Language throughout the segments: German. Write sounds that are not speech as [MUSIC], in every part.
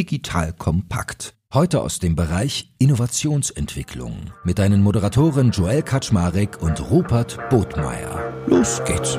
Digital Kompakt. Heute aus dem Bereich Innovationsentwicklung mit deinen Moderatoren Joel Kaczmarek und Rupert Botmeier. Los geht's!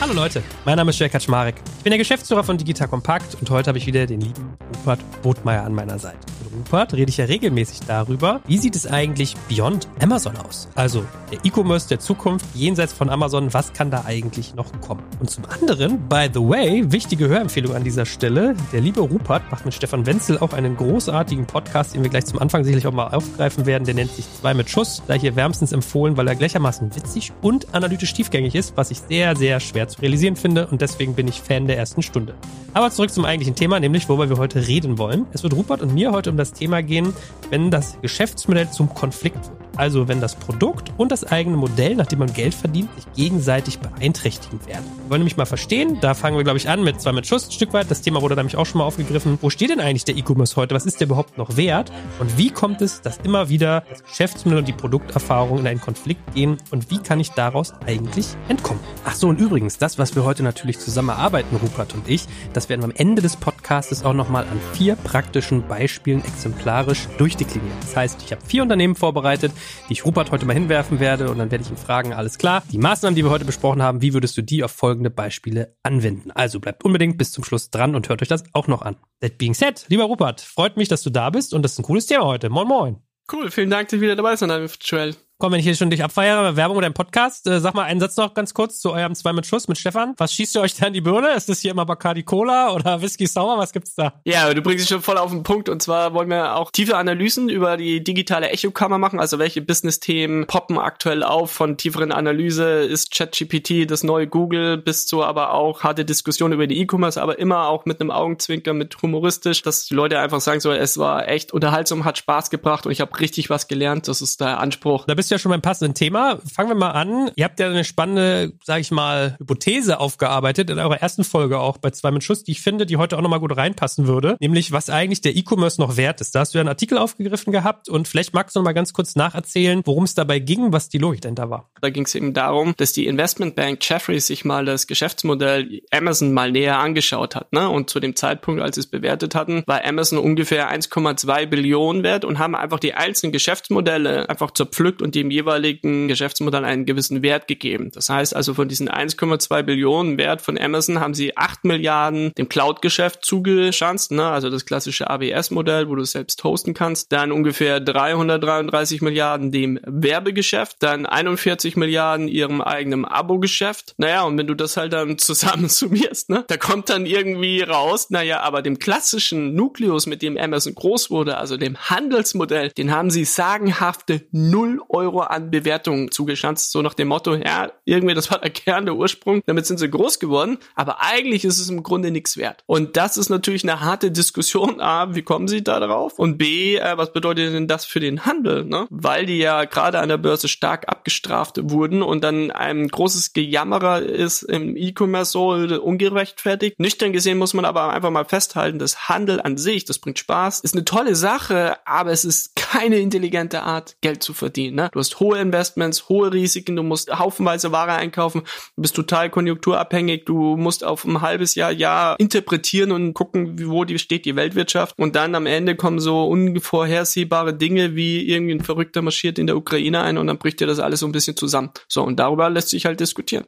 Hallo Leute, mein Name ist Joel Kaczmarek. Ich bin der Geschäftsführer von Digital Compact und heute habe ich wieder den lieben Rupert Botmeier an meiner Seite. Rupert rede ich ja regelmäßig darüber, wie sieht es eigentlich beyond Amazon aus? Also der E-Commerce der Zukunft jenseits von Amazon, was kann da eigentlich noch kommen? Und zum anderen, by the way, wichtige Hörempfehlung an dieser Stelle, der liebe Rupert macht mit Stefan Wenzel auch einen großartigen Podcast, den wir gleich zum Anfang sicherlich auch mal aufgreifen werden, der nennt sich Zwei mit Schuss, da hier wärmstens empfohlen, weil er gleichermaßen witzig und analytisch tiefgängig ist, was ich sehr, sehr schwer zu realisieren finde und deswegen bin ich Fan der ersten Stunde. Aber zurück zum eigentlichen Thema, nämlich worüber wir heute reden wollen. Es wird Rupert und mir heute um das Thema gehen, wenn das Geschäftsmodell zum Konflikt wird. Also wenn das Produkt und das eigene Modell, nachdem man Geld verdient, sich gegenseitig beeinträchtigen werden. Wir wollen nämlich mal verstehen, da fangen wir glaube ich an mit zwei mit Schuss ein Stück weit. Das Thema wurde nämlich auch schon mal aufgegriffen. Wo steht denn eigentlich der E-Commerce heute? Was ist der überhaupt noch wert? Und wie kommt es, dass immer wieder das Geschäftsmodell und die Produkterfahrung in einen Konflikt gehen? Und wie kann ich daraus eigentlich entkommen? Ach so, und übrigens, das, was wir heute natürlich zusammen erarbeiten, Rupert und ich, das werden wir am Ende des Podcasts auch nochmal an vier praktischen Beispielen exemplarisch durchdeklinieren. Das heißt, ich habe vier Unternehmen vorbereitet, die ich Rupert heute mal hinwerfen werde und dann werde ich ihn fragen, alles klar, die Maßnahmen, die wir heute besprochen haben, wie würdest du die auf folgende Beispiele anwenden? Also bleibt unbedingt bis zum Schluss dran und hört euch das auch noch an. That being said, lieber Rupert, freut mich, dass du da bist und das ist ein cooles Thema heute. Moin moin. Cool, vielen Dank, dass du wieder dabei bist, Joel. Komm, wenn ich hier schon dich abfeiere, Werbung oder ein Podcast, äh, sag mal einen Satz noch ganz kurz zu eurem Zwei mit Schuss mit Stefan. Was schießt ihr euch da in die Birne? Ist das hier immer Bacardi Cola oder Whisky Sour? Was gibt's da? Ja, du bringst es schon voll auf den Punkt. Und zwar wollen wir auch tiefe Analysen über die digitale Echokammer machen. Also welche Business-Themen poppen aktuell auf von tieferen Analyse? Ist ChatGPT das neue Google? Bis zu aber auch harte Diskussionen über die E-Commerce, aber immer auch mit einem Augenzwinker, mit humoristisch, dass die Leute einfach sagen so, es war echt unterhaltsam, hat Spaß gebracht und ich habe richtig was gelernt. Das ist der Anspruch. Da bist du ja schon beim passenden Thema. Fangen wir mal an. Ihr habt ja eine spannende, sag ich mal, Hypothese aufgearbeitet in eurer ersten Folge auch bei Zwei mit Schuss, die ich finde, die heute auch nochmal gut reinpassen würde. Nämlich, was eigentlich der E-Commerce noch wert ist. Da hast du ja einen Artikel aufgegriffen gehabt und vielleicht magst du noch mal ganz kurz nacherzählen, worum es dabei ging, was die Logik dahinter war. Da ging es eben darum, dass die Investmentbank Jeffries sich mal das Geschäftsmodell Amazon mal näher angeschaut hat. Ne? Und zu dem Zeitpunkt, als sie es bewertet hatten, war Amazon ungefähr 1,2 Billionen wert und haben einfach die einzelnen Geschäftsmodelle einfach zerpflückt und dem jeweiligen Geschäftsmodell einen gewissen Wert gegeben. Das heißt also, von diesen 1,2 Billionen Wert von Amazon haben sie 8 Milliarden dem Cloud-Geschäft zugeschanzt, ne? also das klassische AWS-Modell, wo du selbst hosten kannst. Dann ungefähr 333 Milliarden dem Werbegeschäft, dann 41 Milliarden ihrem eigenen Abo-Geschäft. Naja, und wenn du das halt dann [LAUGHS] zusammen summierst, ne, da kommt dann irgendwie raus, naja, aber dem klassischen Nukleus, mit dem Amazon groß wurde, also dem Handelsmodell, den haben sie sagenhafte 0 Euro an Bewertungen zugeschanzt, so nach dem Motto, ja, irgendwie, das war der Kern, der Ursprung, damit sind sie groß geworden, aber eigentlich ist es im Grunde nichts wert. Und das ist natürlich eine harte Diskussion. A, wie kommen sie da drauf? Und B, äh, was bedeutet denn das für den Handel? Ne? Weil die ja gerade an der Börse stark abgestraft wurden und dann ein großes Gejammerer ist im E-Commerce so ungerechtfertigt. Nüchtern gesehen muss man aber einfach mal festhalten, das Handel an sich, das bringt Spaß, ist eine tolle Sache, aber es ist keine intelligente Art, Geld zu verdienen. Ne? Du hast hohe Investments, hohe Risiken, du musst haufenweise Ware einkaufen, du bist total konjunkturabhängig, du musst auf ein halbes Jahr, Jahr interpretieren und gucken, wo die steht die Weltwirtschaft und dann am Ende kommen so unvorhersehbare Dinge wie irgendwie ein Verrückter marschiert in der Ukraine ein und dann bricht dir das alles so ein bisschen zusammen. So, und darüber lässt sich halt diskutieren.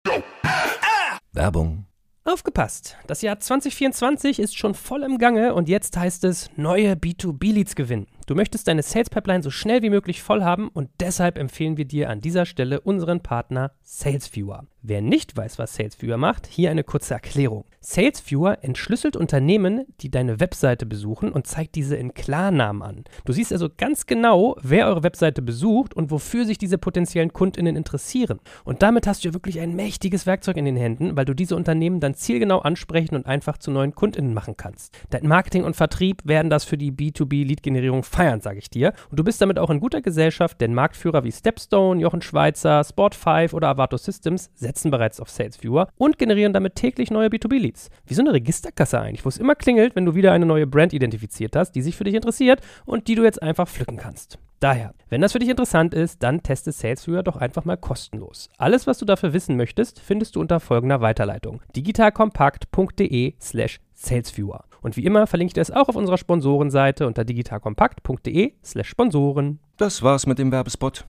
Werbung. Aufgepasst! Das Jahr 2024 ist schon voll im Gange und jetzt heißt es neue B2B-Leads gewinnen. Du möchtest deine Sales Pipeline so schnell wie möglich voll haben und deshalb empfehlen wir dir an dieser Stelle unseren Partner SalesViewer. Wer nicht weiß, was SalesViewer macht, hier eine kurze Erklärung. SalesViewer entschlüsselt Unternehmen, die deine Webseite besuchen und zeigt diese in Klarnamen an. Du siehst also ganz genau, wer eure Webseite besucht und wofür sich diese potenziellen KundInnen interessieren. Und damit hast du ja wirklich ein mächtiges Werkzeug in den Händen, weil du diese Unternehmen dann zielgenau ansprechen und einfach zu neuen KundInnen machen kannst. Dein Marketing und Vertrieb werden das für die B2B-Lead-Generierung feiern, sage ich dir. Und du bist damit auch in guter Gesellschaft, denn Marktführer wie Stepstone, Jochen Schweizer, Sport5 oder Avato Systems setzen bereits auf SalesViewer und generieren damit täglich neue B2B-Leads. Wie so eine Registerkasse eigentlich, wo es immer klingelt, wenn du wieder eine neue Brand identifiziert hast, die sich für dich interessiert und die du jetzt einfach pflücken kannst. Daher, wenn das für dich interessant ist, dann teste SalesViewer doch einfach mal kostenlos. Alles, was du dafür wissen möchtest, findest du unter folgender Weiterleitung: digitalkompakt.de/slash salesviewer. Und wie immer verlinke ich dir es auch auf unserer Sponsorenseite unter digitalkompakt.de/slash Sponsoren. Das war's mit dem Werbespot.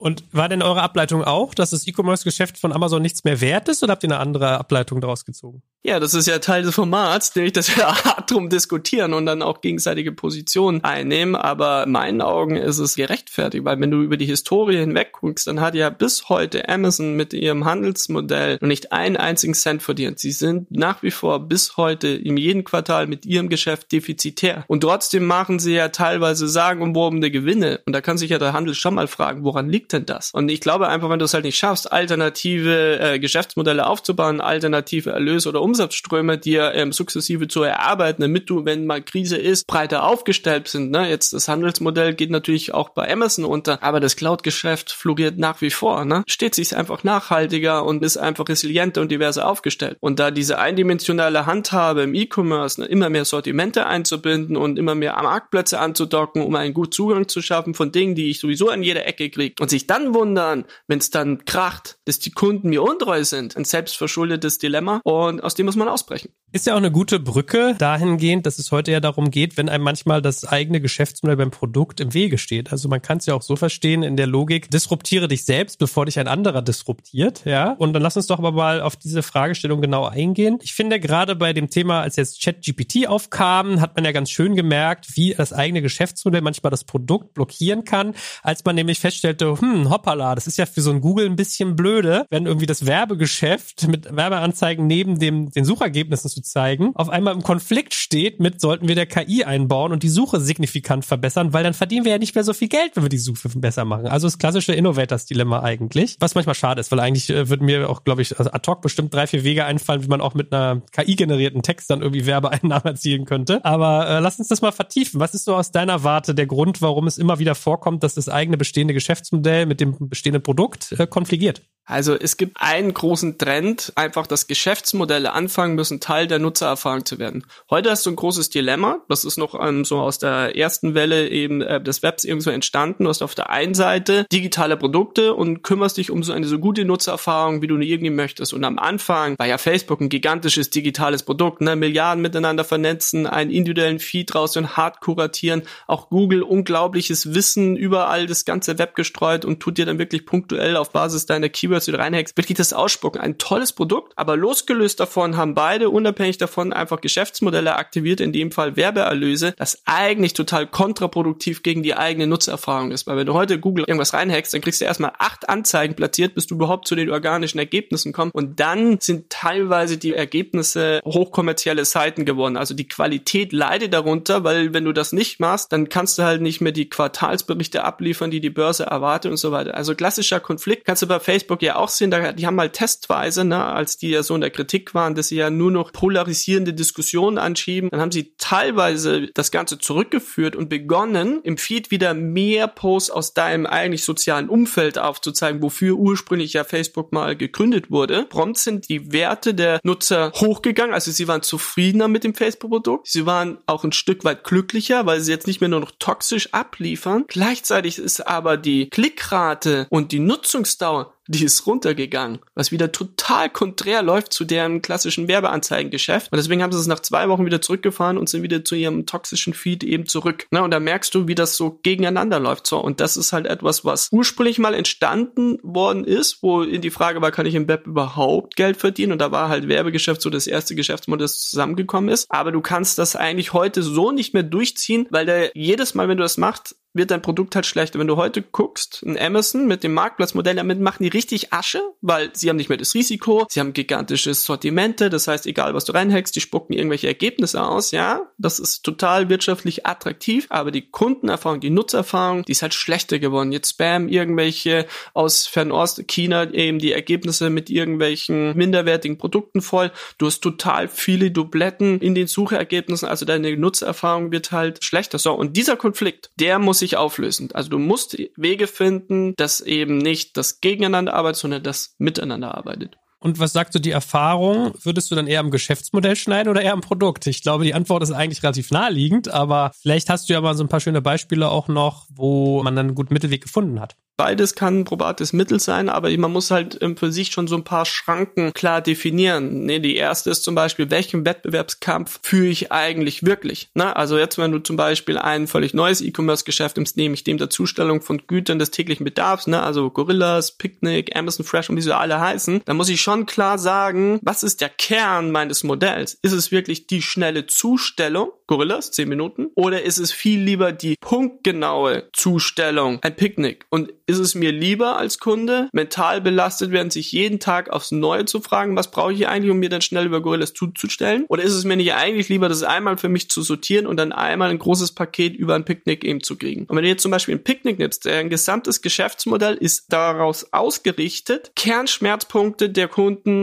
Und war denn eure Ableitung auch, dass das E-Commerce-Geschäft von Amazon nichts mehr wert ist oder habt ihr eine andere Ableitung daraus gezogen? Ja, das ist ja Teil des Formats, nämlich, dass wir [LAUGHS] hart drum diskutieren und dann auch gegenseitige Positionen einnehmen. Aber in meinen Augen ist es gerechtfertigt, weil wenn du über die Historie hinweg guckst, dann hat ja bis heute Amazon mit ihrem Handelsmodell noch nicht einen einzigen Cent verdient. Sie sind nach wie vor bis heute in jedem Quartal mit ihrem Geschäft defizitär. Und trotzdem machen sie ja teilweise sagenumwobene Gewinne. Und da kann sich ja der Handel schon mal fragen, woran liegt denn das? Und ich glaube einfach, wenn du es halt nicht schaffst, alternative äh, Geschäftsmodelle aufzubauen, alternative Erlöse oder Umsatzströme dir ähm, sukzessive zu erarbeiten, damit du, wenn mal Krise ist, breiter aufgestellt sind. Ne? Jetzt das Handelsmodell geht natürlich auch bei Amazon unter, aber das Cloud-Geschäft floriert nach wie vor. Ne? Steht sich einfach nachhaltiger und ist einfach resilienter und diverser aufgestellt. Und da diese eindimensionale Handhabe im E-Commerce, ne, immer mehr Sortimente einzubinden und immer mehr Marktplätze anzudocken, um einen guten Zugang zu schaffen von Dingen, die ich sowieso an jeder Ecke kriege und sich dann wundern, wenn es dann kracht, dass die Kunden mir untreu sind, ein selbstverschuldetes Dilemma und aus dem muss man ausbrechen. Ist ja auch eine gute Brücke dahingehend, dass es heute ja darum geht, wenn einem manchmal das eigene Geschäftsmodell beim Produkt im Wege steht. Also man kann es ja auch so verstehen in der Logik, disruptiere dich selbst, bevor dich ein anderer disruptiert, ja. Und dann lass uns doch aber mal auf diese Fragestellung genau eingehen. Ich finde gerade bei dem Thema, als jetzt ChatGPT aufkam, hat man ja ganz schön gemerkt, wie das eigene Geschäftsmodell manchmal das Produkt blockieren kann, als man nämlich feststellte, hm, hoppala, das ist ja für so ein Google ein bisschen blöde, wenn irgendwie das Werbegeschäft mit Werbeanzeigen neben dem, den Suchergebnissen zu zeigen, auf einmal im Konflikt steht mit, sollten wir der KI einbauen und die Suche signifikant verbessern, weil dann verdienen wir ja nicht mehr so viel Geld, wenn wir die Suche besser machen. Also das klassische Innovators-Dilemma eigentlich, was manchmal schade ist, weil eigentlich äh, würden mir auch, glaube ich, also ad hoc bestimmt drei, vier Wege einfallen, wie man auch mit einer KI-generierten Text dann irgendwie Werbeeinnahmen [LAUGHS] erzielen könnte. Aber äh, lass uns das mal vertiefen. Was ist so aus deiner Warte der Grund, warum es immer wieder vorkommt, dass das eigene bestehende Geschäftsmodell mit dem bestehenden Produkt äh, konfligiert? Also es gibt einen großen Trend, einfach, dass Geschäftsmodelle anfangen müssen, Teil der Nutzererfahrung zu werden. Heute hast du ein großes Dilemma, das ist noch ähm, so aus der ersten Welle eben äh, des Webs irgendwo entstanden. Du hast auf der einen Seite digitale Produkte und kümmerst dich um so eine so gute Nutzererfahrung, wie du irgendwie möchtest. Und am Anfang war ja Facebook ein gigantisches digitales Produkt, ne? Milliarden miteinander vernetzen, einen individuellen Feed raus und hart kuratieren. Auch Google unglaubliches Wissen überall das ganze Web gestreut und tut dir dann wirklich punktuell auf Basis deiner Keywords Die du reinhackst, wirklich das ausspucken. Ein tolles Produkt, aber losgelöst davon haben beide unabhängig davon einfach Geschäftsmodelle aktiviert, in dem Fall Werbeerlöse, das eigentlich total kontraproduktiv gegen die eigene Nutzerfahrung ist. Weil wenn du heute Google irgendwas reinhackst, dann kriegst du erstmal acht Anzeigen platziert, bis du überhaupt zu den organischen Ergebnissen kommst. Und dann sind teilweise die Ergebnisse hochkommerzielle Seiten geworden. Also die Qualität leidet darunter, weil wenn du das nicht machst, dann kannst du halt nicht mehr die Quartalsberichte abliefern, die die Börse erwartet und so weiter. Also klassischer Konflikt kannst du bei Facebook ja ja auch sehen, da, die haben mal testweise, ne, als die ja so in der Kritik waren, dass sie ja nur noch polarisierende Diskussionen anschieben, dann haben sie teilweise das Ganze zurückgeführt und begonnen, im Feed wieder mehr Posts aus deinem eigentlich sozialen Umfeld aufzuzeigen, wofür ursprünglich ja Facebook mal gegründet wurde. Prompt sind die Werte der Nutzer hochgegangen, also sie waren zufriedener mit dem Facebook-Produkt. Sie waren auch ein Stück weit glücklicher, weil sie jetzt nicht mehr nur noch toxisch abliefern. Gleichzeitig ist aber die Klickrate und die Nutzungsdauer die ist runtergegangen, was wieder total konträr läuft zu deren klassischen Werbeanzeigengeschäft. Und deswegen haben sie es nach zwei Wochen wieder zurückgefahren und sind wieder zu ihrem toxischen Feed eben zurück. Na, und da merkst du, wie das so gegeneinander läuft. So, und das ist halt etwas, was ursprünglich mal entstanden worden ist, wo in die Frage war, kann ich im Web überhaupt Geld verdienen? Und da war halt Werbegeschäft so das erste Geschäftsmodell, das zusammengekommen ist. Aber du kannst das eigentlich heute so nicht mehr durchziehen, weil da jedes Mal, wenn du das machst, wird dein Produkt halt schlechter. Wenn du heute guckst, ein Amazon mit dem Marktplatzmodell, damit machen die richtig Asche, weil sie haben nicht mehr das Risiko, sie haben gigantische Sortimente, das heißt, egal was du reinhackst, die spucken irgendwelche Ergebnisse aus, ja, das ist total wirtschaftlich attraktiv, aber die Kundenerfahrung, die Nutzererfahrung, die ist halt schlechter geworden. Jetzt spam irgendwelche aus Fernost, China eben die Ergebnisse mit irgendwelchen minderwertigen Produkten voll. Du hast total viele Dubletten in den Suchergebnissen, also deine Nutzererfahrung wird halt schlechter. So, und dieser Konflikt, der muss sich auflösen. Also du musst Wege finden, dass eben nicht das Gegeneinander arbeitet, sondern das Miteinander arbeitet. Und was sagt so die Erfahrung? Würdest du dann eher am Geschäftsmodell schneiden oder eher am Produkt? Ich glaube, die Antwort ist eigentlich relativ naheliegend, aber vielleicht hast du ja mal so ein paar schöne Beispiele auch noch, wo man dann einen guten Mittelweg gefunden hat. Beides kann ein probates Mittel sein, aber man muss halt ähm, für sich schon so ein paar Schranken klar definieren. Nee, die erste ist zum Beispiel, welchen Wettbewerbskampf führe ich eigentlich wirklich? Na, also jetzt, wenn du zum Beispiel ein völlig neues E-Commerce-Geschäft nimmst, nämlich dem der Zustellung von Gütern des täglichen Bedarfs, ne, also Gorillas, Picnic, Amazon Fresh und wie sie alle heißen, dann muss ich schon klar sagen, was ist der Kern meines Modells? Ist es wirklich die schnelle Zustellung? Gorillas, 10 Minuten? Oder ist es viel lieber die punktgenaue Zustellung, ein Picknick? Und ist es mir lieber als Kunde, mental belastet werden, sich jeden Tag aufs Neue zu fragen, was brauche ich eigentlich, um mir dann schnell über Gorillas zuzustellen? Oder ist es mir nicht eigentlich lieber, das einmal für mich zu sortieren und dann einmal ein großes Paket über ein Picknick eben zu kriegen? Und wenn du jetzt zum Beispiel ein Picknick nimmst, ein gesamtes Geschäftsmodell ist daraus ausgerichtet, Kernschmerzpunkte der Kunden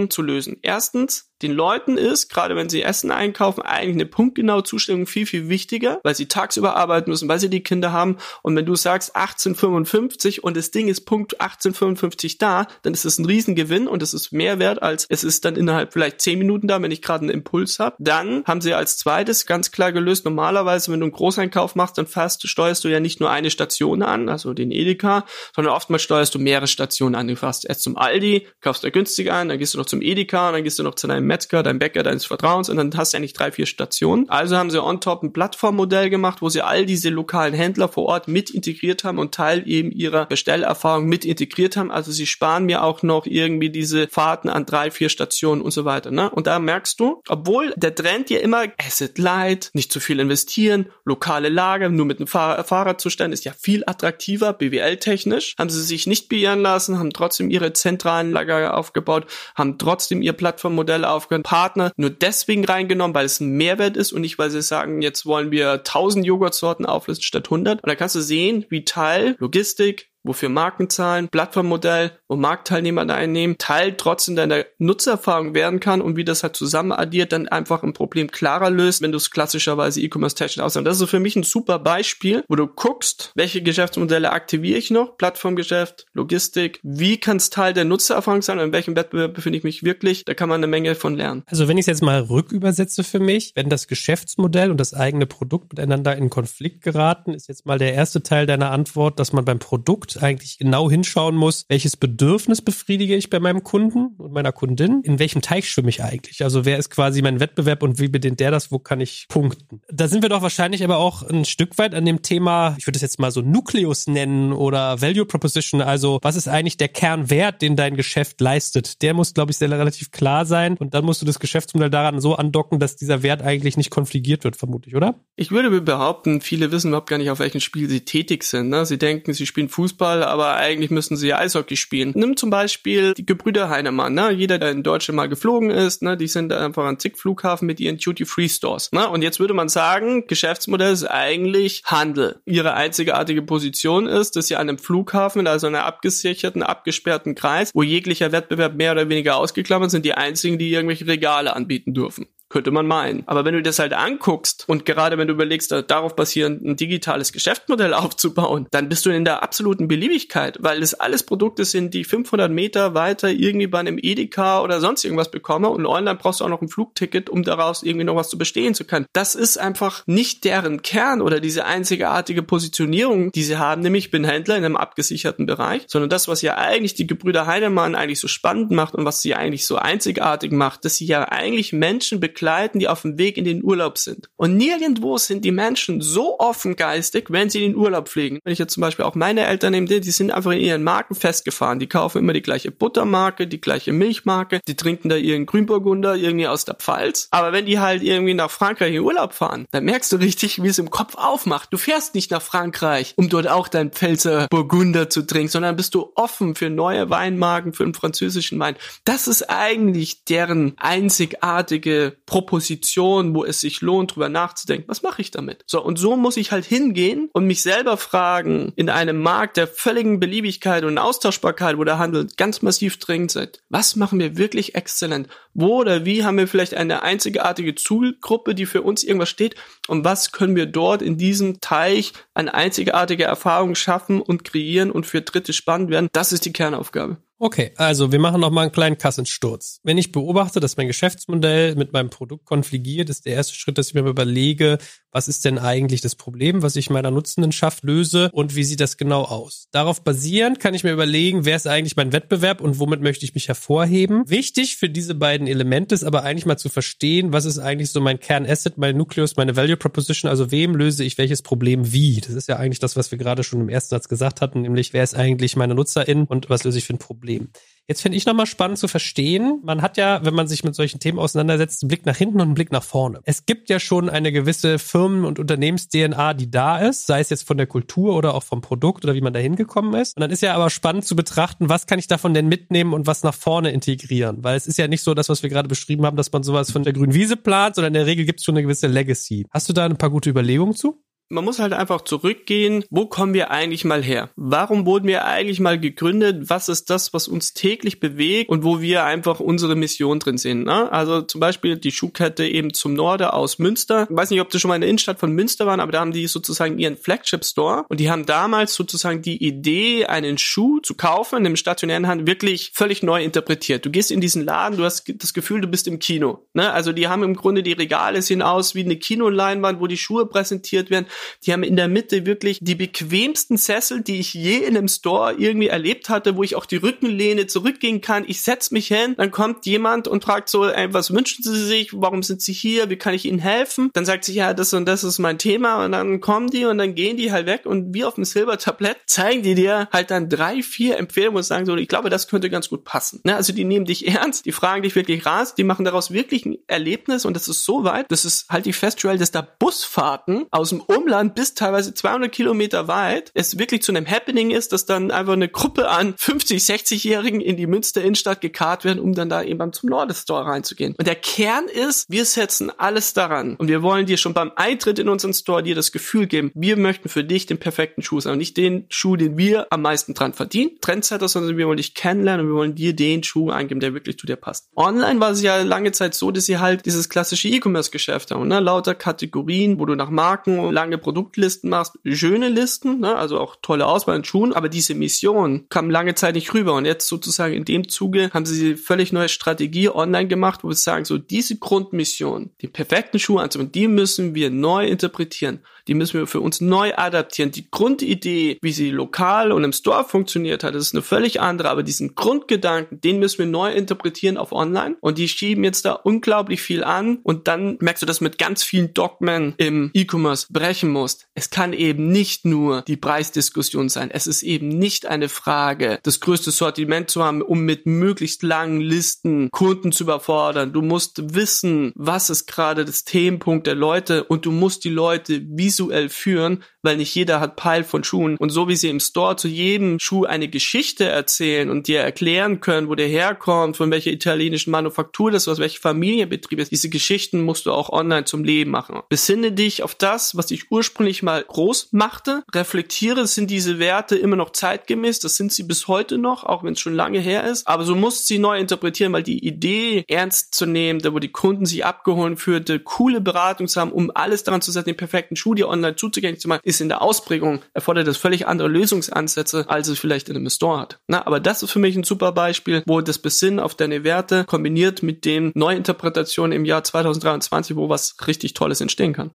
zu lösen. Erstens, den Leuten ist, gerade wenn sie Essen einkaufen, eigentlich eine punktgenaue Zustellung viel, viel wichtiger, weil sie tagsüber arbeiten müssen, weil sie die Kinder haben. Und wenn du sagst 1855 und das Ding ist Punkt 1855 da, dann ist es ein Riesengewinn und es ist mehr wert, als es ist dann innerhalb vielleicht zehn Minuten da, wenn ich gerade einen Impuls habe. Dann haben sie als zweites ganz klar gelöst, normalerweise, wenn du einen Großeinkauf machst, dann fast steuerst du ja nicht nur eine Station an, also den Edeka, sondern oftmals steuerst du mehrere Stationen an. Du fährst erst zum Aldi, kaufst da günstig ein, dann gehst du noch zum Edeka, dann gehst du noch zu deinem Metzger, dein Bäcker deines Vertrauens und dann hast du eigentlich drei, vier Stationen. Also haben sie on top ein Plattformmodell gemacht, wo sie all diese lokalen Händler vor Ort mit integriert haben und Teil eben ihrer Bestellerfahrung mit integriert haben. Also sie sparen mir auch noch irgendwie diese Fahrten an drei, vier Stationen und so weiter. Ne? Und da merkst du, obwohl der Trend ja immer Asset Light, nicht zu viel investieren, lokale Lager, nur mit einem Fahr Fahrradzustand ist ja viel attraktiver, BWL-technisch, haben sie sich nicht beirren lassen, haben trotzdem ihre zentralen Lager aufgebaut, haben trotzdem ihr Plattformmodell auf aufgehört, Partner nur deswegen reingenommen, weil es ein Mehrwert ist und nicht, weil sie sagen, jetzt wollen wir 1000 Joghurtsorten auflisten statt 100. Und da kannst du sehen, wie Teil, Logistik, wofür Markenzahlen, Plattformmodell, wo Marktteilnehmer da einnehmen, Teil trotzdem deiner Nutzererfahrung werden kann und wie das halt zusammen addiert, dann einfach ein Problem klarer löst, wenn du es klassischerweise E-Commerce technisch ausnimmst. Das ist für mich ein super Beispiel, wo du guckst, welche Geschäftsmodelle aktiviere ich noch, Plattformgeschäft, Logistik, wie kann es Teil der Nutzererfahrung sein und in welchem Wettbewerb befinde ich mich wirklich, da kann man eine Menge von lernen. Also wenn ich es jetzt mal rückübersetze für mich, wenn das Geschäftsmodell und das eigene Produkt miteinander in Konflikt geraten, ist jetzt mal der erste Teil deiner Antwort, dass man beim Produkt eigentlich genau hinschauen muss, welches Bedürfnis befriedige ich bei meinem Kunden und meiner Kundin, in welchem Teich schwimme ich eigentlich, also wer ist quasi mein Wettbewerb und wie bedient der das, wo kann ich punkten. Da sind wir doch wahrscheinlich aber auch ein Stück weit an dem Thema, ich würde es jetzt mal so Nukleus nennen oder Value Proposition, also was ist eigentlich der Kernwert, den dein Geschäft leistet. Der muss, glaube ich, sehr relativ klar sein und dann musst du das Geschäftsmodell daran so andocken, dass dieser Wert eigentlich nicht konfligiert wird, vermutlich, oder? Ich würde behaupten, viele wissen überhaupt gar nicht, auf welchem Spiel sie tätig sind. Ne? Sie denken, sie spielen Fußball Fußball, aber eigentlich müssen sie Eishockey spielen. Nimm zum Beispiel die Gebrüder Heinemann, ne? Jeder, der in Deutschland mal geflogen ist, ne? Die sind einfach an zig Flughafen mit ihren Duty-Free-Stores, ne? Und jetzt würde man sagen, Geschäftsmodell ist eigentlich Handel. Ihre einzigartige Position ist, dass sie an einem Flughafen, also einer abgesicherten, abgesperrten Kreis, wo jeglicher Wettbewerb mehr oder weniger ausgeklammert sind, die einzigen, die irgendwelche Regale anbieten dürfen. Könnte man meinen. Aber wenn du das halt anguckst und gerade wenn du überlegst, darauf basierend ein digitales Geschäftsmodell [LAUGHS] aufzubauen, dann bist du in der absoluten Beliebigkeit, weil das alles Produkte sind, die 500 Meter weiter irgendwie bei einem Edeka oder sonst irgendwas bekomme und online brauchst du auch noch ein Flugticket, um daraus irgendwie noch was zu bestehen zu können. Das ist einfach nicht deren Kern oder diese einzigartige Positionierung, die sie haben, nämlich ich bin Händler in einem abgesicherten Bereich, sondern das, was ja eigentlich die Gebrüder Heinemann eigentlich so spannend macht und was sie eigentlich so einzigartig macht, dass sie ja eigentlich Menschen begleiten, die auf dem Weg in den Urlaub sind. Und nirgendwo sind die Menschen so offen geistig, wenn sie in den Urlaub fliegen. Wenn ich jetzt zum Beispiel auch meine Eltern nehme, die sind einfach in ihren Marken festgefahren. Die kaufen immer die gleiche Buttermarke, die gleiche Milchmarke, die trinken da ihren Grünburgunder irgendwie aus der Pfalz. Aber wenn die halt irgendwie nach Frankreich in Urlaub fahren, dann merkst du richtig, wie es im Kopf aufmacht. Du fährst nicht nach Frankreich, um dort auch dein Pfälzer Burgunder zu trinken, sondern bist du offen für neue Weinmarken, für den französischen Wein. Das ist eigentlich deren einzigartige Proposition, wo es sich lohnt, drüber nachzudenken. Was mache ich damit? So, und so muss ich halt hingehen und mich selber fragen, in einem Markt der völligen Beliebigkeit und Austauschbarkeit, wo der Handel ganz massiv dringend ist, was machen wir wirklich exzellent? Wo oder wie haben wir vielleicht eine einzigartige Zielgruppe, die für uns irgendwas steht? Und was können wir dort in diesem Teich an einzigartige Erfahrungen schaffen und kreieren und für Dritte spannend werden? Das ist die Kernaufgabe. Okay, also wir machen noch mal einen kleinen Kassensturz. Wenn ich beobachte, dass mein Geschäftsmodell mit meinem Produkt konfligiert, ist der erste Schritt, dass ich mir überlege, was ist denn eigentlich das Problem, was ich meiner Nutzendenschaft löse und wie sieht das genau aus. Darauf basierend kann ich mir überlegen, wer ist eigentlich mein Wettbewerb und womit möchte ich mich hervorheben. Wichtig für diese beiden Elemente ist aber eigentlich mal zu verstehen, was ist eigentlich so mein Kernasset, mein Nucleus, meine Value Proposition, also wem löse ich welches Problem wie. Das ist ja eigentlich das, was wir gerade schon im ersten Satz gesagt hatten, nämlich wer ist eigentlich meine Nutzerin und was löse ich für ein Problem. Problem. Jetzt finde ich nochmal spannend zu verstehen. Man hat ja, wenn man sich mit solchen Themen auseinandersetzt, einen Blick nach hinten und einen Blick nach vorne. Es gibt ja schon eine gewisse Firmen- und Unternehmens-DNA, die da ist, sei es jetzt von der Kultur oder auch vom Produkt oder wie man da hingekommen ist. Und dann ist ja aber spannend zu betrachten, was kann ich davon denn mitnehmen und was nach vorne integrieren? Weil es ist ja nicht so das, was wir gerade beschrieben haben, dass man sowas von der grünen Wiese plant, sondern in der Regel gibt es schon eine gewisse Legacy. Hast du da ein paar gute Überlegungen zu? Man muss halt einfach zurückgehen, wo kommen wir eigentlich mal her? Warum wurden wir eigentlich mal gegründet? Was ist das, was uns täglich bewegt und wo wir einfach unsere Mission drin sehen? Ne? Also zum Beispiel die Schuhkette eben zum Norde aus Münster. Ich weiß nicht, ob du schon mal in der Innenstadt von Münster waren, aber da haben die sozusagen ihren Flagship Store und die haben damals sozusagen die Idee, einen Schuh zu kaufen in dem stationären Handel wirklich völlig neu interpretiert. Du gehst in diesen Laden, du hast das Gefühl, du bist im Kino. Ne? Also die haben im Grunde die Regale sehen aus wie eine Kinoleinwand, wo die Schuhe präsentiert werden die haben in der Mitte wirklich die bequemsten Sessel, die ich je in einem Store irgendwie erlebt hatte, wo ich auch die Rückenlehne zurückgehen kann. Ich setz mich hin, dann kommt jemand und fragt so, ey, was wünschen Sie sich? Warum sind Sie hier? Wie kann ich Ihnen helfen? Dann sagt sie, ja, das und das ist mein Thema und dann kommen die und dann gehen die halt weg und wie auf dem Silbertablett zeigen die dir halt dann drei, vier Empfehlungen und sagen so, ich glaube, das könnte ganz gut passen. Ne? Also die nehmen dich [LAUGHS] ernst, die fragen dich wirklich raus, die machen daraus wirklich ein Erlebnis und das ist so weit, das ist halt die Festival, dass da Busfahrten aus dem Umland Umland bis teilweise 200 Kilometer weit es wirklich zu einem Happening ist, dass dann einfach eine Gruppe an 50, 60-Jährigen in die Münster Innenstadt gekarrt werden, um dann da eben zum Nordestore reinzugehen. Und der Kern ist, wir setzen alles daran und wir wollen dir schon beim Eintritt in unseren Store dir das Gefühl geben, wir möchten für dich den perfekten Schuh sein, nicht den Schuh, den wir am meisten dran verdienen, Trendsetter, sondern wir wollen dich kennenlernen und wir wollen dir den Schuh eingeben, der wirklich zu dir passt. Online war es ja lange Zeit so, dass sie halt dieses klassische E-Commerce-Geschäft haben, ne? lauter Kategorien, wo du nach Marken lange Produktlisten machst, schöne Listen, ne? also auch tolle Auswahl in Schuhen, aber diese Mission kam lange Zeit nicht rüber und jetzt sozusagen in dem Zuge haben sie völlig neue Strategie online gemacht, wo wir sagen, so diese Grundmission, den perfekten Schuh anzubieten, die müssen wir neu interpretieren die müssen wir für uns neu adaptieren. Die Grundidee, wie sie lokal und im Store funktioniert hat, ist eine völlig andere, aber diesen Grundgedanken, den müssen wir neu interpretieren auf online und die schieben jetzt da unglaublich viel an und dann merkst du, dass mit ganz vielen Dogmen im E-Commerce brechen musst. Es kann eben nicht nur die Preisdiskussion sein. Es ist eben nicht eine Frage, das größte Sortiment zu haben, um mit möglichst langen Listen Kunden zu überfordern. Du musst wissen, was ist gerade das Themenpunkt der Leute und du musst die Leute visuell visuell führen, weil nicht jeder hat Peil von Schuhen. Und so wie sie im Store zu jedem Schuh eine Geschichte erzählen und dir erklären können, wo der herkommt, von welcher italienischen Manufaktur das ist, welche Familienbetrieb ist, diese Geschichten musst du auch online zum Leben machen. Besinne dich auf das, was ich ursprünglich mal groß machte. Reflektiere, sind diese Werte immer noch zeitgemäß? Das sind sie bis heute noch, auch wenn es schon lange her ist. Aber du musst sie neu interpretieren, weil die Idee ernst zu nehmen, da wo die Kunden sich abgeholt führte, coole Beratung zu haben, um alles daran zu setzen, den perfekten Schuh dir online zuzugänglich zu machen, ist in der Ausprägung, erfordert das völlig andere Lösungsansätze, als es vielleicht in einem Store hat. Na, aber das ist für mich ein super Beispiel, wo das Besinnen auf deine Werte kombiniert mit den Neuinterpretationen im Jahr 2023, wo was richtig Tolles entstehen kann.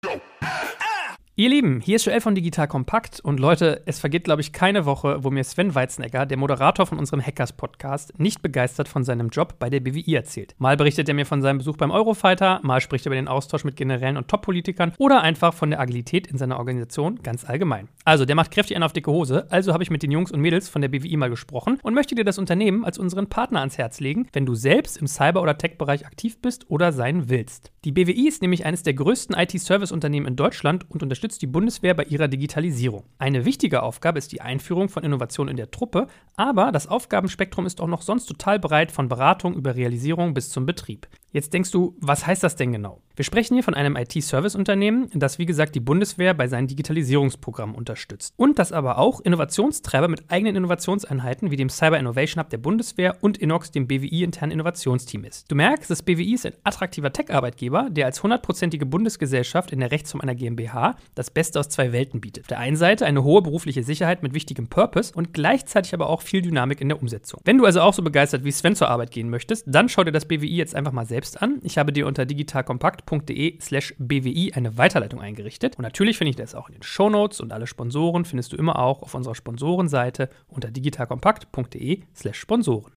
Ihr Lieben, hier ist Joel von Digital Kompakt und Leute, es vergeht, glaube ich, keine Woche, wo mir Sven Weizenegger, der Moderator von unserem Hackers-Podcast, nicht begeistert von seinem Job bei der BWI erzählt. Mal berichtet er mir von seinem Besuch beim Eurofighter, mal spricht er über den Austausch mit Generälen und Top-Politikern oder einfach von der Agilität in seiner Organisation ganz allgemein. Also, der macht kräftig einen auf dicke Hose, also habe ich mit den Jungs und Mädels von der BWI mal gesprochen und möchte dir das Unternehmen als unseren Partner ans Herz legen, wenn du selbst im Cyber- oder Tech-Bereich aktiv bist oder sein willst. Die BWI ist nämlich eines der größten IT-Service-Unternehmen in Deutschland und unterstützt die Bundeswehr bei ihrer Digitalisierung. Eine wichtige Aufgabe ist die Einführung von Innovationen in der Truppe, aber das Aufgabenspektrum ist auch noch sonst total breit von Beratung über Realisierung bis zum Betrieb. Jetzt denkst du, was heißt das denn genau? Wir sprechen hier von einem IT-Service-Unternehmen, das wie gesagt die Bundeswehr bei seinen Digitalisierungsprogrammen unterstützt. Und das aber auch Innovationstreiber mit eigenen Innovationseinheiten wie dem Cyber Innovation Hub der Bundeswehr und Inox, dem BWI-internen Innovationsteam ist. Du merkst, das BWI ist ein attraktiver Tech-Arbeitgeber, der als hundertprozentige Bundesgesellschaft in der Rechtsform einer GmbH das Beste aus zwei Welten bietet. Auf der einen Seite eine hohe berufliche Sicherheit mit wichtigem Purpose und gleichzeitig aber auch viel Dynamik in der Umsetzung. Wenn du also auch so begeistert wie Sven zur Arbeit gehen möchtest, dann schau dir das BWI jetzt einfach mal selbst an. Ich habe dir unter digitalkompakt.de slash BWI eine Weiterleitung eingerichtet. Und natürlich finde ich das auch in den Shownotes und alle Sponsoren findest du immer auch auf unserer Sponsorenseite unter digitalkompakt.de slash Sponsoren.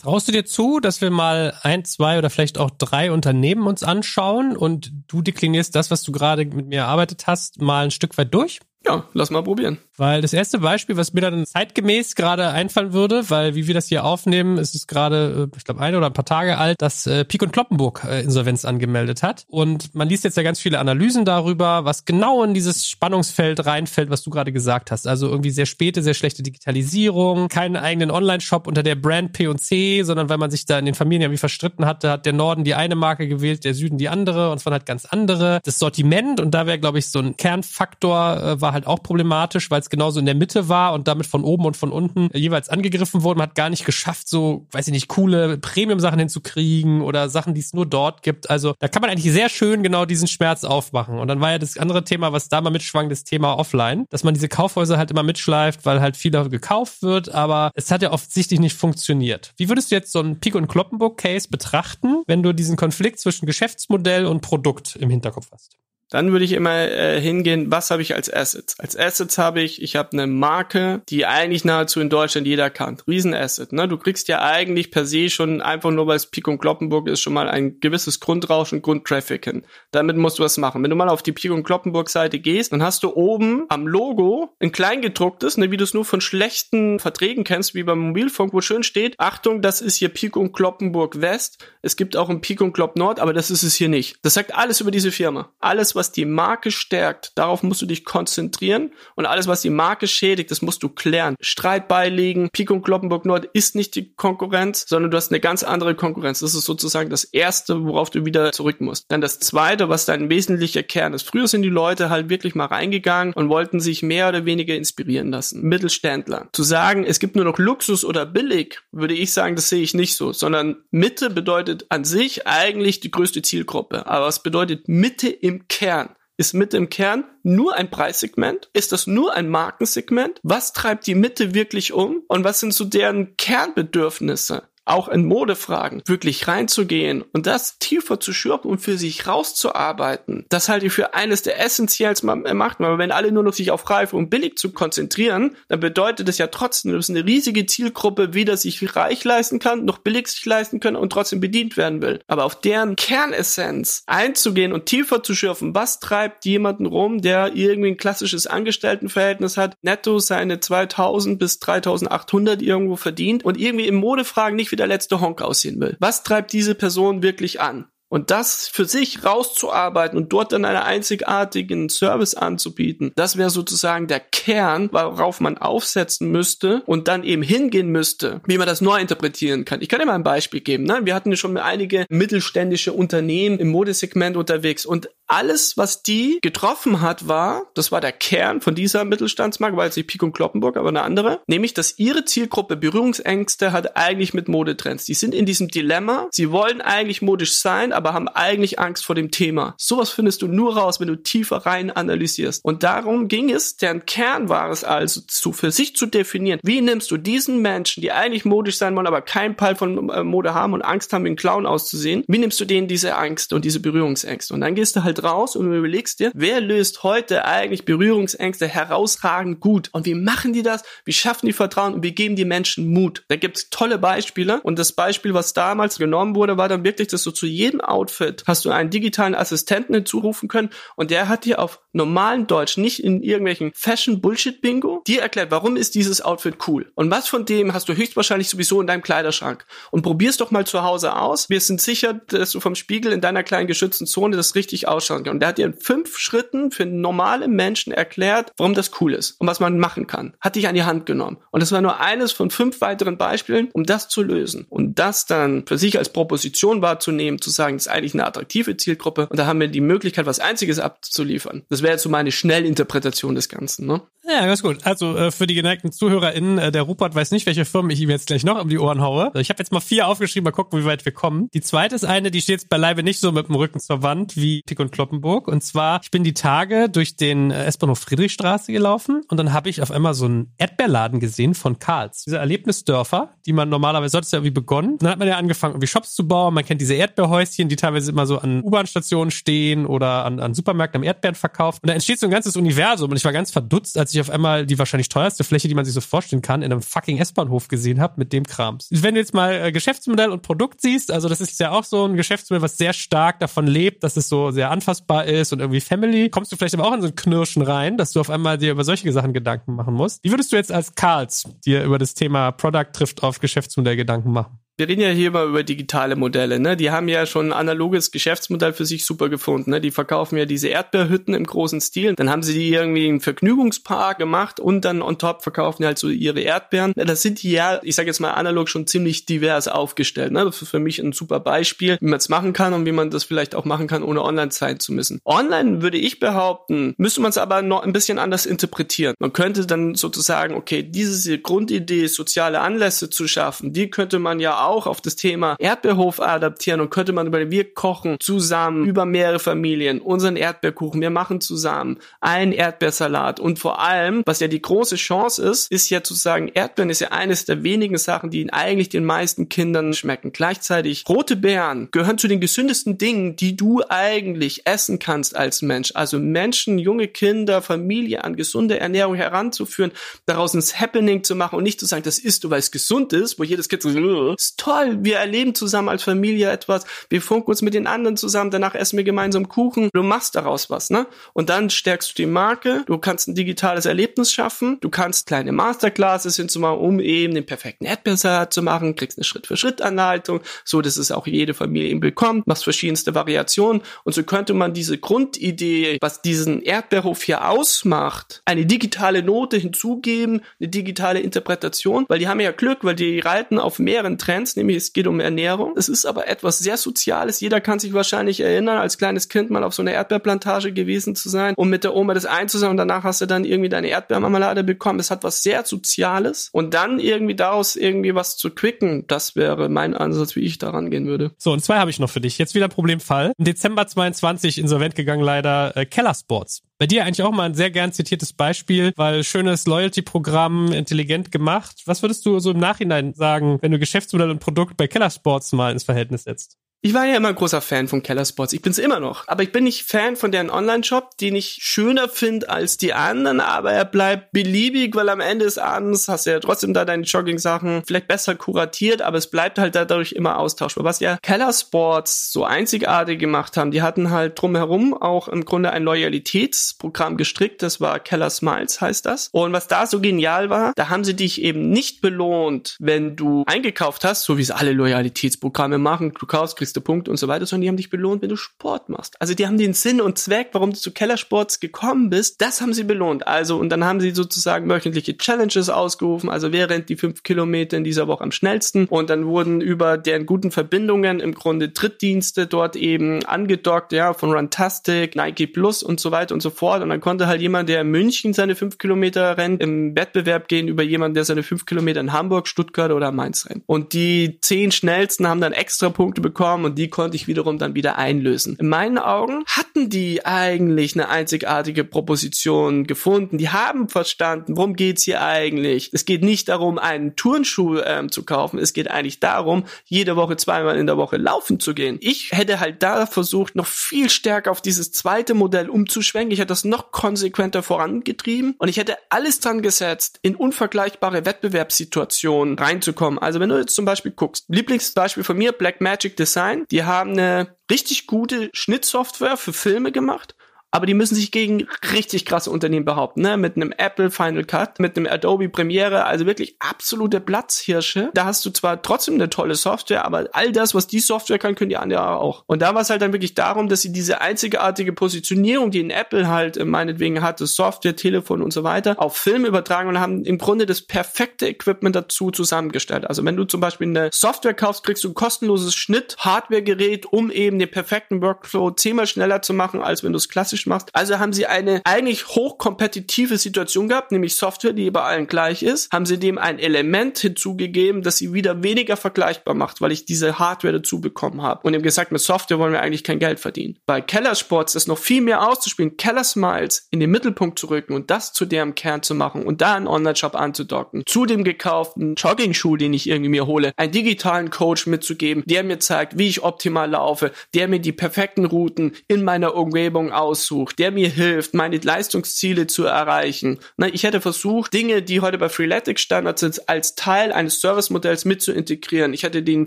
Traust du dir zu, dass wir mal ein, zwei oder vielleicht auch drei Unternehmen uns anschauen und du deklinierst das, was du gerade mit mir erarbeitet hast, mal ein Stück weit durch? Ja, lass mal probieren. Weil das erste Beispiel, was mir dann zeitgemäß gerade einfallen würde, weil wie wir das hier aufnehmen, ist es gerade, äh, ich glaube, ein oder ein paar Tage alt, dass äh, Pik und Kloppenburg äh, Insolvenz angemeldet hat. Und man liest jetzt ja ganz viele Analysen darüber, was genau in dieses Spannungsfeld reinfällt, was du gerade gesagt hast. Also irgendwie sehr späte, sehr schlechte Digitalisierung, keinen eigenen Online-Shop unter der Brand P&C, sondern weil man sich da in den Familien ja wie verstritten hatte, hat der Norden die eine Marke gewählt, der Süden die andere und waren halt ganz andere. Das Sortiment, und da wäre, glaube ich, so ein Kernfaktor, äh, war halt auch problematisch, weil es genauso in der Mitte war und damit von oben und von unten jeweils angegriffen wurde. Man hat gar nicht geschafft, so, weiß ich nicht, coole Premium-Sachen hinzukriegen oder Sachen, die es nur dort gibt. Also da kann man eigentlich sehr schön genau diesen Schmerz aufmachen. Und dann war ja das andere Thema, was da mal mitschwang, das Thema Offline, dass man diese Kaufhäuser halt immer mitschleift, weil halt viel gekauft wird, aber es hat ja offensichtlich nicht funktioniert. Wie würdest du jetzt so einen Pik- und Kloppenburg-Case betrachten, wenn du diesen Konflikt zwischen Geschäftsmodell und Produkt im Hinterkopf hast? Dann würde ich immer äh, hingehen, was habe ich als Assets? Als Assets habe ich, ich habe eine Marke, die eigentlich nahezu in Deutschland jeder kannt. Riesenasset. Ne? Du kriegst ja eigentlich per se schon einfach nur, weil es Pik und Kloppenburg ist, schon mal ein gewisses Grundrauschen, Grundtraffic hin. Damit musst du was machen. Wenn du mal auf die Pik und Kloppenburg Seite gehst, dann hast du oben am Logo ein kleingedrucktes, ne, wie du es nur von schlechten Verträgen kennst, wie beim Mobilfunk, wo schön steht, Achtung, das ist hier Pik und Kloppenburg West. Es gibt auch ein Pik und Klopp Nord, aber das ist es hier nicht. Das sagt alles über diese Firma. Alles, was die Marke stärkt, darauf musst du dich konzentrieren und alles, was die Marke schädigt, das musst du klären. Streit beilegen, Pico und Kloppenburg Nord ist nicht die Konkurrenz, sondern du hast eine ganz andere Konkurrenz. Das ist sozusagen das erste, worauf du wieder zurück musst. Dann das zweite, was dein wesentlicher Kern ist. Früher sind die Leute halt wirklich mal reingegangen und wollten sich mehr oder weniger inspirieren lassen. Mittelständler. Zu sagen, es gibt nur noch Luxus oder billig, würde ich sagen, das sehe ich nicht so, sondern Mitte bedeutet an sich eigentlich die größte Zielgruppe. Aber was bedeutet Mitte im Kern? Kern? Ist Mitte im Kern nur ein Preissegment? Ist das nur ein Markensegment? Was treibt die Mitte wirklich um? Und was sind so deren Kernbedürfnisse? Auch in Modefragen wirklich reinzugehen und das tiefer zu schürfen und für sich rauszuarbeiten, das halte ich für eines der essentiellsten Machten. Aber wenn alle nur noch sich auf reif und billig zu konzentrieren, dann bedeutet das ja trotzdem, dass eine riesige Zielgruppe weder sich reich leisten kann, noch billig sich leisten können und trotzdem bedient werden will. Aber auf deren Kernessenz einzugehen und tiefer zu schürfen, was treibt jemanden rum, der irgendwie ein klassisches Angestelltenverhältnis hat, netto seine 2000 bis 3800 irgendwo verdient und irgendwie in Modefragen nicht wieder der letzte Honk aussehen will. Was treibt diese Person wirklich an? Und das für sich rauszuarbeiten und dort dann einen einzigartigen Service anzubieten, das wäre sozusagen der Kern, worauf man aufsetzen müsste und dann eben hingehen müsste, wie man das neu interpretieren kann. Ich kann dir mal ein Beispiel geben. Ne? Wir hatten ja schon einige mittelständische Unternehmen im Modesegment unterwegs und alles, was die getroffen hat, war, das war der Kern von dieser Mittelstandsmarke, war jetzt nicht Pik und Kloppenburg, aber eine andere, nämlich, dass ihre Zielgruppe Berührungsängste hat eigentlich mit Modetrends. Die sind in diesem Dilemma, sie wollen eigentlich modisch sein, aber haben eigentlich Angst vor dem Thema. Sowas findest du nur raus, wenn du tiefer rein analysierst. Und darum ging es, deren Kern war es also, zu, für sich zu definieren, wie nimmst du diesen Menschen, die eigentlich modisch sein wollen, aber keinen Peil von äh, Mode haben und Angst haben, wie ein Clown auszusehen, wie nimmst du denen diese Angst und diese Berührungsängste? Und dann gehst du halt raus und überlegst dir, wer löst heute eigentlich Berührungsängste herausragend gut? Und wie machen die das? Wie schaffen die Vertrauen und wie geben die Menschen Mut? Da gibt's tolle Beispiele. Und das Beispiel, was damals genommen wurde, war dann wirklich, dass du zu jedem Outfit hast du einen digitalen Assistenten hinzurufen können und der hat dir auf normalen Deutsch, nicht in irgendwelchen Fashion-Bullshit-Bingo, dir erklärt, warum ist dieses Outfit cool? Und was von dem hast du höchstwahrscheinlich sowieso in deinem Kleiderschrank? Und probier's doch mal zu Hause aus. Wir sind sicher, dass du vom Spiegel in deiner kleinen geschützten Zone das richtig ausschauen kann. Und der hat dir in fünf Schritten für normale Menschen erklärt, warum das cool ist und was man machen kann. Hat dich an die Hand genommen. Und das war nur eines von fünf weiteren Beispielen, um das zu lösen. Und das dann für sich als Proposition wahrzunehmen, zu sagen, ist eigentlich eine attraktive Zielgruppe. Und da haben wir die Möglichkeit, was Einziges abzuliefern. Das wäre jetzt so meine Schnellinterpretation des Ganzen. Ne? Ja, ganz gut. Also äh, für die geneigten ZuhörerInnen, äh, der Rupert weiß nicht, welche Firmen ich ihm jetzt gleich noch um die Ohren haue. Ich habe jetzt mal vier aufgeschrieben, mal gucken, wie weit wir kommen. Die zweite ist eine, die steht jetzt beileibe nicht so mit dem Rücken zur Wand wie Tick und Kloppenburg. Und zwar, ich bin die Tage durch den äh, S-Bahnhof Friedrichstraße gelaufen und dann habe ich auf einmal so einen Erdbeerladen gesehen von Karls. Diese Erlebnisdörfer, die man normalerweise, sollte es ja irgendwie begonnen. Dann hat man ja angefangen, irgendwie Shops zu bauen. Man kennt diese Erdbeerhäuschen, die teilweise immer so an U-Bahn-Stationen stehen oder an, an Supermärkten am Erdbeeren verkauft. Und da entsteht so ein ganzes Universum und ich war ganz verdutzt, als ich auf einmal die wahrscheinlich teuerste Fläche, die man sich so vorstellen kann, in einem fucking S-Bahnhof gesehen habe mit dem Krams. Wenn du jetzt mal äh, Geschäftsmodell und Produkt siehst, also das ist ja auch so ein Geschäftsmodell, was sehr stark davon lebt, dass es so sehr anfassbar ist und irgendwie Family, kommst du vielleicht aber auch in so ein Knirschen rein, dass du auf einmal dir über solche Sachen Gedanken machen musst. Wie würdest du jetzt als Karls dir über das Thema Product trifft auf Geschäftsmodell Gedanken machen? Wir reden ja hier mal über digitale Modelle, ne? Die haben ja schon ein analoges Geschäftsmodell für sich super gefunden, ne? Die verkaufen ja diese Erdbeerhütten im großen Stil. Dann haben sie die irgendwie einen Vergnügungspark gemacht und dann on top verkaufen die halt so ihre Erdbeeren. Das sind die ja, ich sage jetzt mal analog schon ziemlich divers aufgestellt, ne? Das ist für mich ein super Beispiel, wie man es machen kann und wie man das vielleicht auch machen kann, ohne online sein zu müssen. Online würde ich behaupten, müsste man es aber noch ein bisschen anders interpretieren. Man könnte dann sozusagen, okay, diese Grundidee, soziale Anlässe zu schaffen, die könnte man ja auch auch auf das Thema Erdbeerhof adaptieren und könnte man über, wir kochen zusammen über mehrere Familien unseren Erdbeerkuchen, wir machen zusammen einen Erdbeersalat und vor allem, was ja die große Chance ist, ist ja zu sagen, Erdbeeren ist ja eines der wenigen Sachen, die eigentlich den meisten Kindern schmecken. Gleichzeitig, rote Beeren gehören zu den gesündesten Dingen, die du eigentlich essen kannst als Mensch. Also Menschen, junge Kinder, Familie an gesunde Ernährung heranzuführen, daraus ein Happening zu machen und nicht zu sagen, das isst du, weil es gesund ist, wo jedes Kind so, toll, wir erleben zusammen als Familie etwas, wir funken uns mit den anderen zusammen, danach essen wir gemeinsam Kuchen, du machst daraus was, ne? Und dann stärkst du die Marke, du kannst ein digitales Erlebnis schaffen, du kannst kleine Masterclasses hinzumachen, um eben den perfekten Erdbeersalat zu machen, kriegst eine Schritt-für-Schritt-Anleitung, so dass es auch jede Familie eben bekommt, machst verschiedenste Variationen. Und so könnte man diese Grundidee, was diesen Erdbeerhof hier ausmacht, eine digitale Note hinzugeben, eine digitale Interpretation, weil die haben ja Glück, weil die reiten auf mehreren Trends, Science, nämlich es geht um Ernährung. Es ist aber etwas sehr Soziales. Jeder kann sich wahrscheinlich erinnern, als kleines Kind mal auf so einer Erdbeerplantage gewesen zu sein, um mit der Oma das einzusammeln und danach hast du dann irgendwie deine Erdbeermarmelade bekommen. Es hat was sehr Soziales und dann irgendwie daraus irgendwie was zu quicken, das wäre mein Ansatz, wie ich daran gehen würde. So, und zwei habe ich noch für dich. Jetzt wieder Problemfall. Im Dezember 22 insolvent gegangen leider äh, Keller Sports. Bei dir eigentlich auch mal ein sehr gern zitiertes Beispiel, weil schönes Loyalty-Programm, intelligent gemacht. Was würdest du so im Nachhinein sagen, wenn du Geschäftsmodell und Produkt bei Keller Sports mal ins Verhältnis setzt? Ich war ja immer großer Fan von Keller Sports. Ich bin's immer noch. Aber ich bin nicht Fan von deren Online-Shop, den ich schöner finde als die anderen, aber er bleibt beliebig, weil am Ende des Abends hast du ja trotzdem da deine Jogging-Sachen vielleicht besser kuratiert, aber es bleibt halt dadurch immer austauschbar. Was ja Keller Sports so einzigartig gemacht haben, die hatten halt drumherum auch im Grunde ein Loyalitätsprogramm gestrickt. Das war Keller Smiles, heißt das. Und was da so genial war, da haben sie dich eben nicht belohnt, wenn du eingekauft hast, so wie es alle Loyalitätsprogramme machen. Du kaufst, kriegst kriegst Punkte und so weiter, sondern die haben dich belohnt, wenn du Sport machst. Also die haben den Sinn und Zweck, warum du zu Kellersports gekommen bist, das haben sie belohnt. Also und dann haben sie sozusagen wöchentliche Challenges ausgerufen, also wer rennt die fünf Kilometer in dieser Woche am schnellsten und dann wurden über deren guten Verbindungen im Grunde Drittdienste dort eben angedockt, ja, von Runtastic, Nike Plus und so weiter und so fort und dann konnte halt jemand, der in München seine fünf Kilometer rennt, im Wettbewerb gehen über jemanden, der seine fünf Kilometer in Hamburg, Stuttgart oder Mainz rennt. Und die zehn schnellsten haben dann extra Punkte bekommen bekommen und die konnte ich wiederum dann wieder einlösen. In meinen Augen hatten die eigentlich eine einzigartige Proposition gefunden. Die haben verstanden, worum geht's hier eigentlich. Es geht nicht darum, einen Turnschuh ähm, zu kaufen. Es geht eigentlich darum, jede Woche zweimal in der Woche laufen zu gehen. Ich hätte halt da versucht, noch viel stärker auf dieses zweite Modell umzuschwenken. Ich hätte das noch konsequenter vorangetrieben und ich hätte alles dran gesetzt, in unvergleichbare Wettbewerbssituationen reinzukommen. Also wenn du jetzt zum Beispiel guckst, Lieblingsbeispiel von mir, Blackmagic Design, die haben eine richtig gute Schnittsoftware für Filme gemacht aber die müssen sich gegen richtig krasse Unternehmen behaupten, ne? Mit einem Apple Final Cut, mit einem Adobe Premiere, also wirklich absolute Platzhirsche. Da hast du zwar trotzdem eine tolle Software, aber all das, was die Software kann, können die anderen auch. Und da war es halt dann wirklich darum, dass sie diese einzigartige Positionierung, die in Apple halt äh, meinetwegen hatte, Software, Telefon und so weiter, auf Film übertragen und haben im Grunde das perfekte Equipment dazu zusammengestellt. Also wenn du zum Beispiel eine Software kaufst, kriegst du ein kostenloses Schnitt-Hardware-Gerät, um eben den perfekten Workflow zehnmal schneller zu machen, als wenn du es klassisch automatisch machst. Also haben sie eine eigentlich hochkompetitive Situation gehabt, nämlich Software, die bei allen gleich ist, haben sie dem ein Element hinzugegeben, das sie wieder weniger vergleichbar macht, weil ich diese Hardware dazu bekommen habe. Und ihm gesagt, mit Software wollen wir eigentlich kein Geld verdienen. Bei Keller ist noch viel mehr auszuspielen, Keller Smiles in den Mittelpunkt zu rücken und das zu deren Kern zu machen und da einen Online-Shop anzudocken. Zu dem gekauften Jogging-Schuh, den ich irgendwie mir hole, einen digitalen Coach mitzugeben, der mir zeigt, wie ich optimal laufe, der mir die perfekten Routen in meiner Umgebung aus aussucht, der mir hilft, meine Leistungsziele zu erreichen. ich hätte versucht, Dinge, die heute bei Freeletics Standard sind, als Teil eines Servicemodells mit zu integrieren. Ich hätte den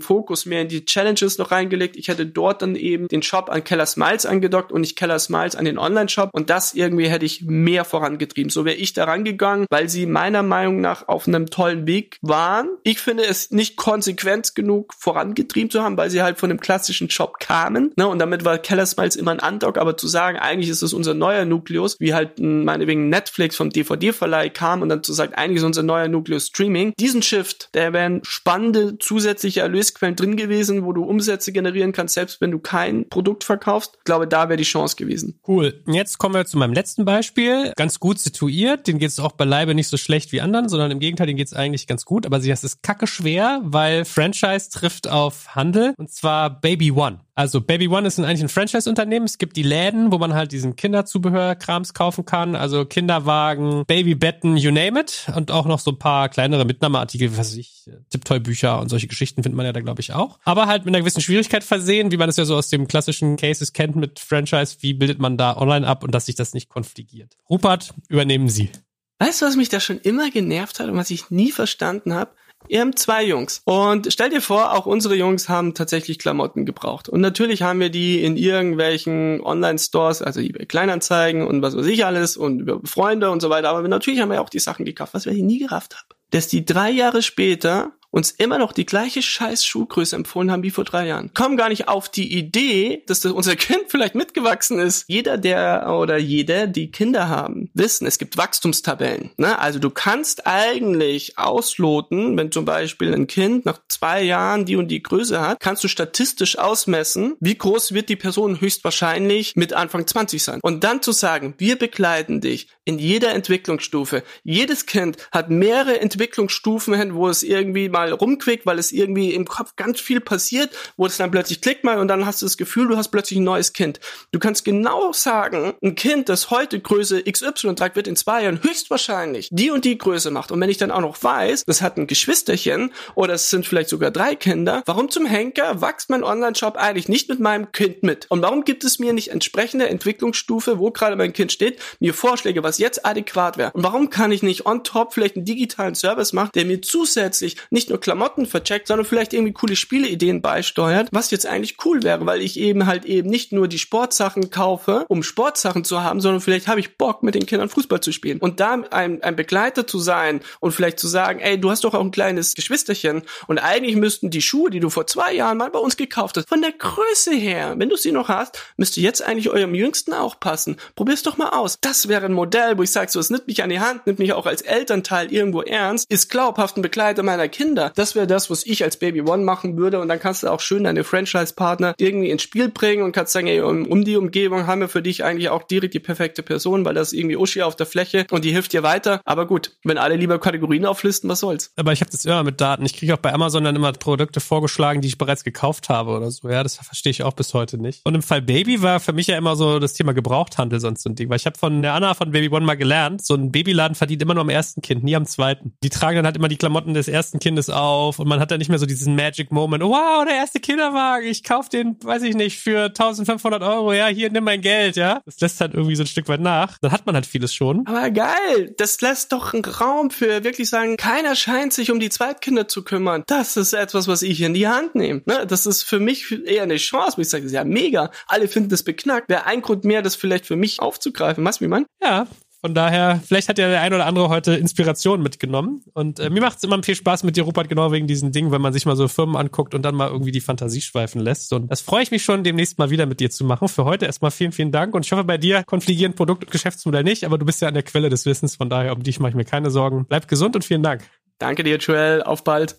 Fokus mehr in die Challenges noch reingelegt. Ich hätte dort dann eben den Shop an Keller Smiles angedockt und nicht Keller Smiles an den Online-Shop. Und das irgendwie hätte ich mehr vorangetrieben. So wäre ich da rangegangen, weil sie meiner Meinung nach auf einem tollen Weg waren. Ich finde es nicht konsequent genug vorangetrieben zu haben, weil sie halt von dem klassischen Shop kamen. Und damit war Keller Smiles immer ein Andock. Aber zu sagen, eigentlich ist es unser neuer Nukleus, wie halt meinetwegen Netflix vom DVD-Verleih kam und dann zu sagen, eigentlich ist unser neuer Nukleus Streaming. Diesen Shift, der wären spannende zusätzliche Erlösquellen drin gewesen, wo du Umsätze generieren kannst, selbst wenn du kein Produkt verkaufst. Ich glaube, da wäre die Chance gewesen. Cool. Jetzt kommen wir zu meinem letzten Beispiel. Ganz gut situiert. Den geht es auch beileibe nicht so schlecht wie anderen, sondern im Gegenteil, den geht es eigentlich ganz gut. Aber das ist kacke schwer, weil Franchise trifft auf Handel und zwar Baby One. Also Baby One ist eigentlich ein Franchise-Unternehmen. Es gibt die Läden, wo man halt diesen Kinderzubehörkrams kaufen kann. Also Kinderwagen, Babybetten, you name it. Und auch noch so ein paar kleinere Mitnahmeartikel, was weiß ich, Tipptoy-Bücher und solche Geschichten findet man ja da, glaube ich, auch. Aber halt mit einer gewissen Schwierigkeit versehen, wie man es ja so aus dem klassischen Cases kennt mit Franchise. Wie bildet man da online ab und dass sich das nicht konfligiert? Rupert, übernehmen Sie. Weißt du, was mich da schon immer genervt hat und was ich nie verstanden habe? Ihr habt zwei Jungs. Und stell dir vor, auch unsere Jungs haben tatsächlich Klamotten gebraucht. Und natürlich haben wir die in irgendwelchen Online-Stores, also eBay Kleinanzeigen und was weiß ich alles und über Freunde und so weiter. Aber natürlich haben wir auch die Sachen gekauft, was wir nie gerafft haben. Dass die drei Jahre später uns immer noch die gleiche scheiß Schuhgröße empfohlen haben wie vor drei Jahren. Kommen gar nicht auf die Idee, dass das unser [LAUGHS] Kind vielleicht mitgewachsen ist. Jeder, der oder jede, die Kinder haben, wissen, es gibt Wachstumstabellen. Ne? Also du kannst eigentlich ausloten, wenn zum Beispiel ein Kind nach zwei Jahren die und die Größe hat, kannst du statistisch ausmessen, wie groß wird die Person höchstwahrscheinlich mit Anfang 20 sein. Und dann zu sagen, wir begleiten dich in jeder Entwicklungsstufe. Jedes Kind hat mehrere Entwicklungsstufen, wo es irgendwie mal mal rumquickt, weil es irgendwie im Kopf ganz viel passiert, wo es dann plötzlich klickt mal und dann hast du das Gefühl, du hast plötzlich ein neues Kind. Du kannst genau sagen, ein Kind, das heute Größe XY trägt, wird in zwei Jahren höchstwahrscheinlich die und die Größe macht. Und wenn ich dann auch noch weiß, das hat ein Geschwisterchen oder es sind vielleicht sogar drei Kinder, warum zum Henker wächst mein Online-Shop eigentlich nicht mit meinem Kind mit? Und warum gibt es mir nicht entsprechende Entwicklungsstufe, wo gerade mein Kind steht, mir Vorschläge, was jetzt adäquat wäre? Und warum kann ich nicht on top vielleicht einen digitalen Service machen, der mir zusätzlich nicht nur nur Klamotten vercheckt, sondern vielleicht irgendwie coole Spieleideen beisteuert, was jetzt eigentlich cool wäre, weil ich eben halt eben nicht nur die Sportsachen kaufe, um Sportsachen zu haben, sondern vielleicht habe ich Bock, mit den Kindern Fußball zu spielen. Und da ein, ein Begleiter zu sein und vielleicht zu sagen, ey, du hast doch auch ein kleines Geschwisterchen und eigentlich müssten die Schuhe, die du vor zwei Jahren mal bei uns gekauft hast, von der Größe her, wenn du sie noch hast, müsste jetzt eigentlich eurem Jüngsten auch passen. Probier's doch mal aus. Das wäre ein Modell, wo ich sage, so, es nimmt mich an die Hand, nimmt mich auch als Elternteil irgendwo ernst, ist glaubhaft ein Begleiter meiner Kinder Kinder. Das wäre das, was ich als Baby One machen würde und dann kannst du auch schön deine Franchise-Partner irgendwie ins Spiel bringen und kannst sagen, ey, um, die Umgebung haben wir für dich eigentlich auch direkt die perfekte Person, weil das irgendwie Uschi auf der Fläche und die hilft dir weiter. Aber gut, wenn alle lieber Kategorien auflisten, was soll's. Aber ich habe das immer mit Daten. Ich kriege auch bei Amazon dann immer Produkte vorgeschlagen, die ich bereits gekauft habe oder so. Ja, das verstehe ich auch bis heute nicht. Und im Fall Baby war für mich ja immer so das Thema Gebrauchthandel sonst so ein Ding, weil ich habe von der Anna von Baby One mal gelernt, so ein Babyladen verdient immer nur am ersten Kind, nie am zweiten. Die tragen dann halt immer die Klamotten des ersten Kindes auf und man hat dann nicht mehr so diesen Magic Moment. Wow, der erste Kinderwagen, ich kauf den, weiß ich nicht, für 1500 Euro. Ja, hier nimm mein Geld, ja. Das lässt halt irgendwie so ein Stück weit nach. Dann hat man halt vieles schon. Aber geil, das lässt doch einen Raum für wirklich sagen, keiner scheint sich um die Zweitkinder zu kümmern. Das ist etwas, was ich in die Hand nehme. Ne? Das ist für mich eher eine Chance, ich sage, ja mega. Alle finden das beknackt. Wäre ein Grund mehr, das vielleicht für mich aufzugreifen. Was, wie man? Ja, von daher, vielleicht hat ja der ein oder andere heute Inspiration mitgenommen. Und äh, mir macht es immer viel Spaß mit dir, Rupert, genau wegen diesen Dingen, wenn man sich mal so Firmen anguckt und dann mal irgendwie die Fantasie schweifen lässt. Und das freue ich mich schon, demnächst mal wieder mit dir zu machen. Für heute erstmal vielen, vielen Dank. Und ich hoffe, bei dir konfligieren Produkt und Geschäftsmodell nicht, aber du bist ja an der Quelle des Wissens. Von daher, um dich mache ich mir keine Sorgen. Bleib gesund und vielen Dank. Danke dir, Joel. Auf bald.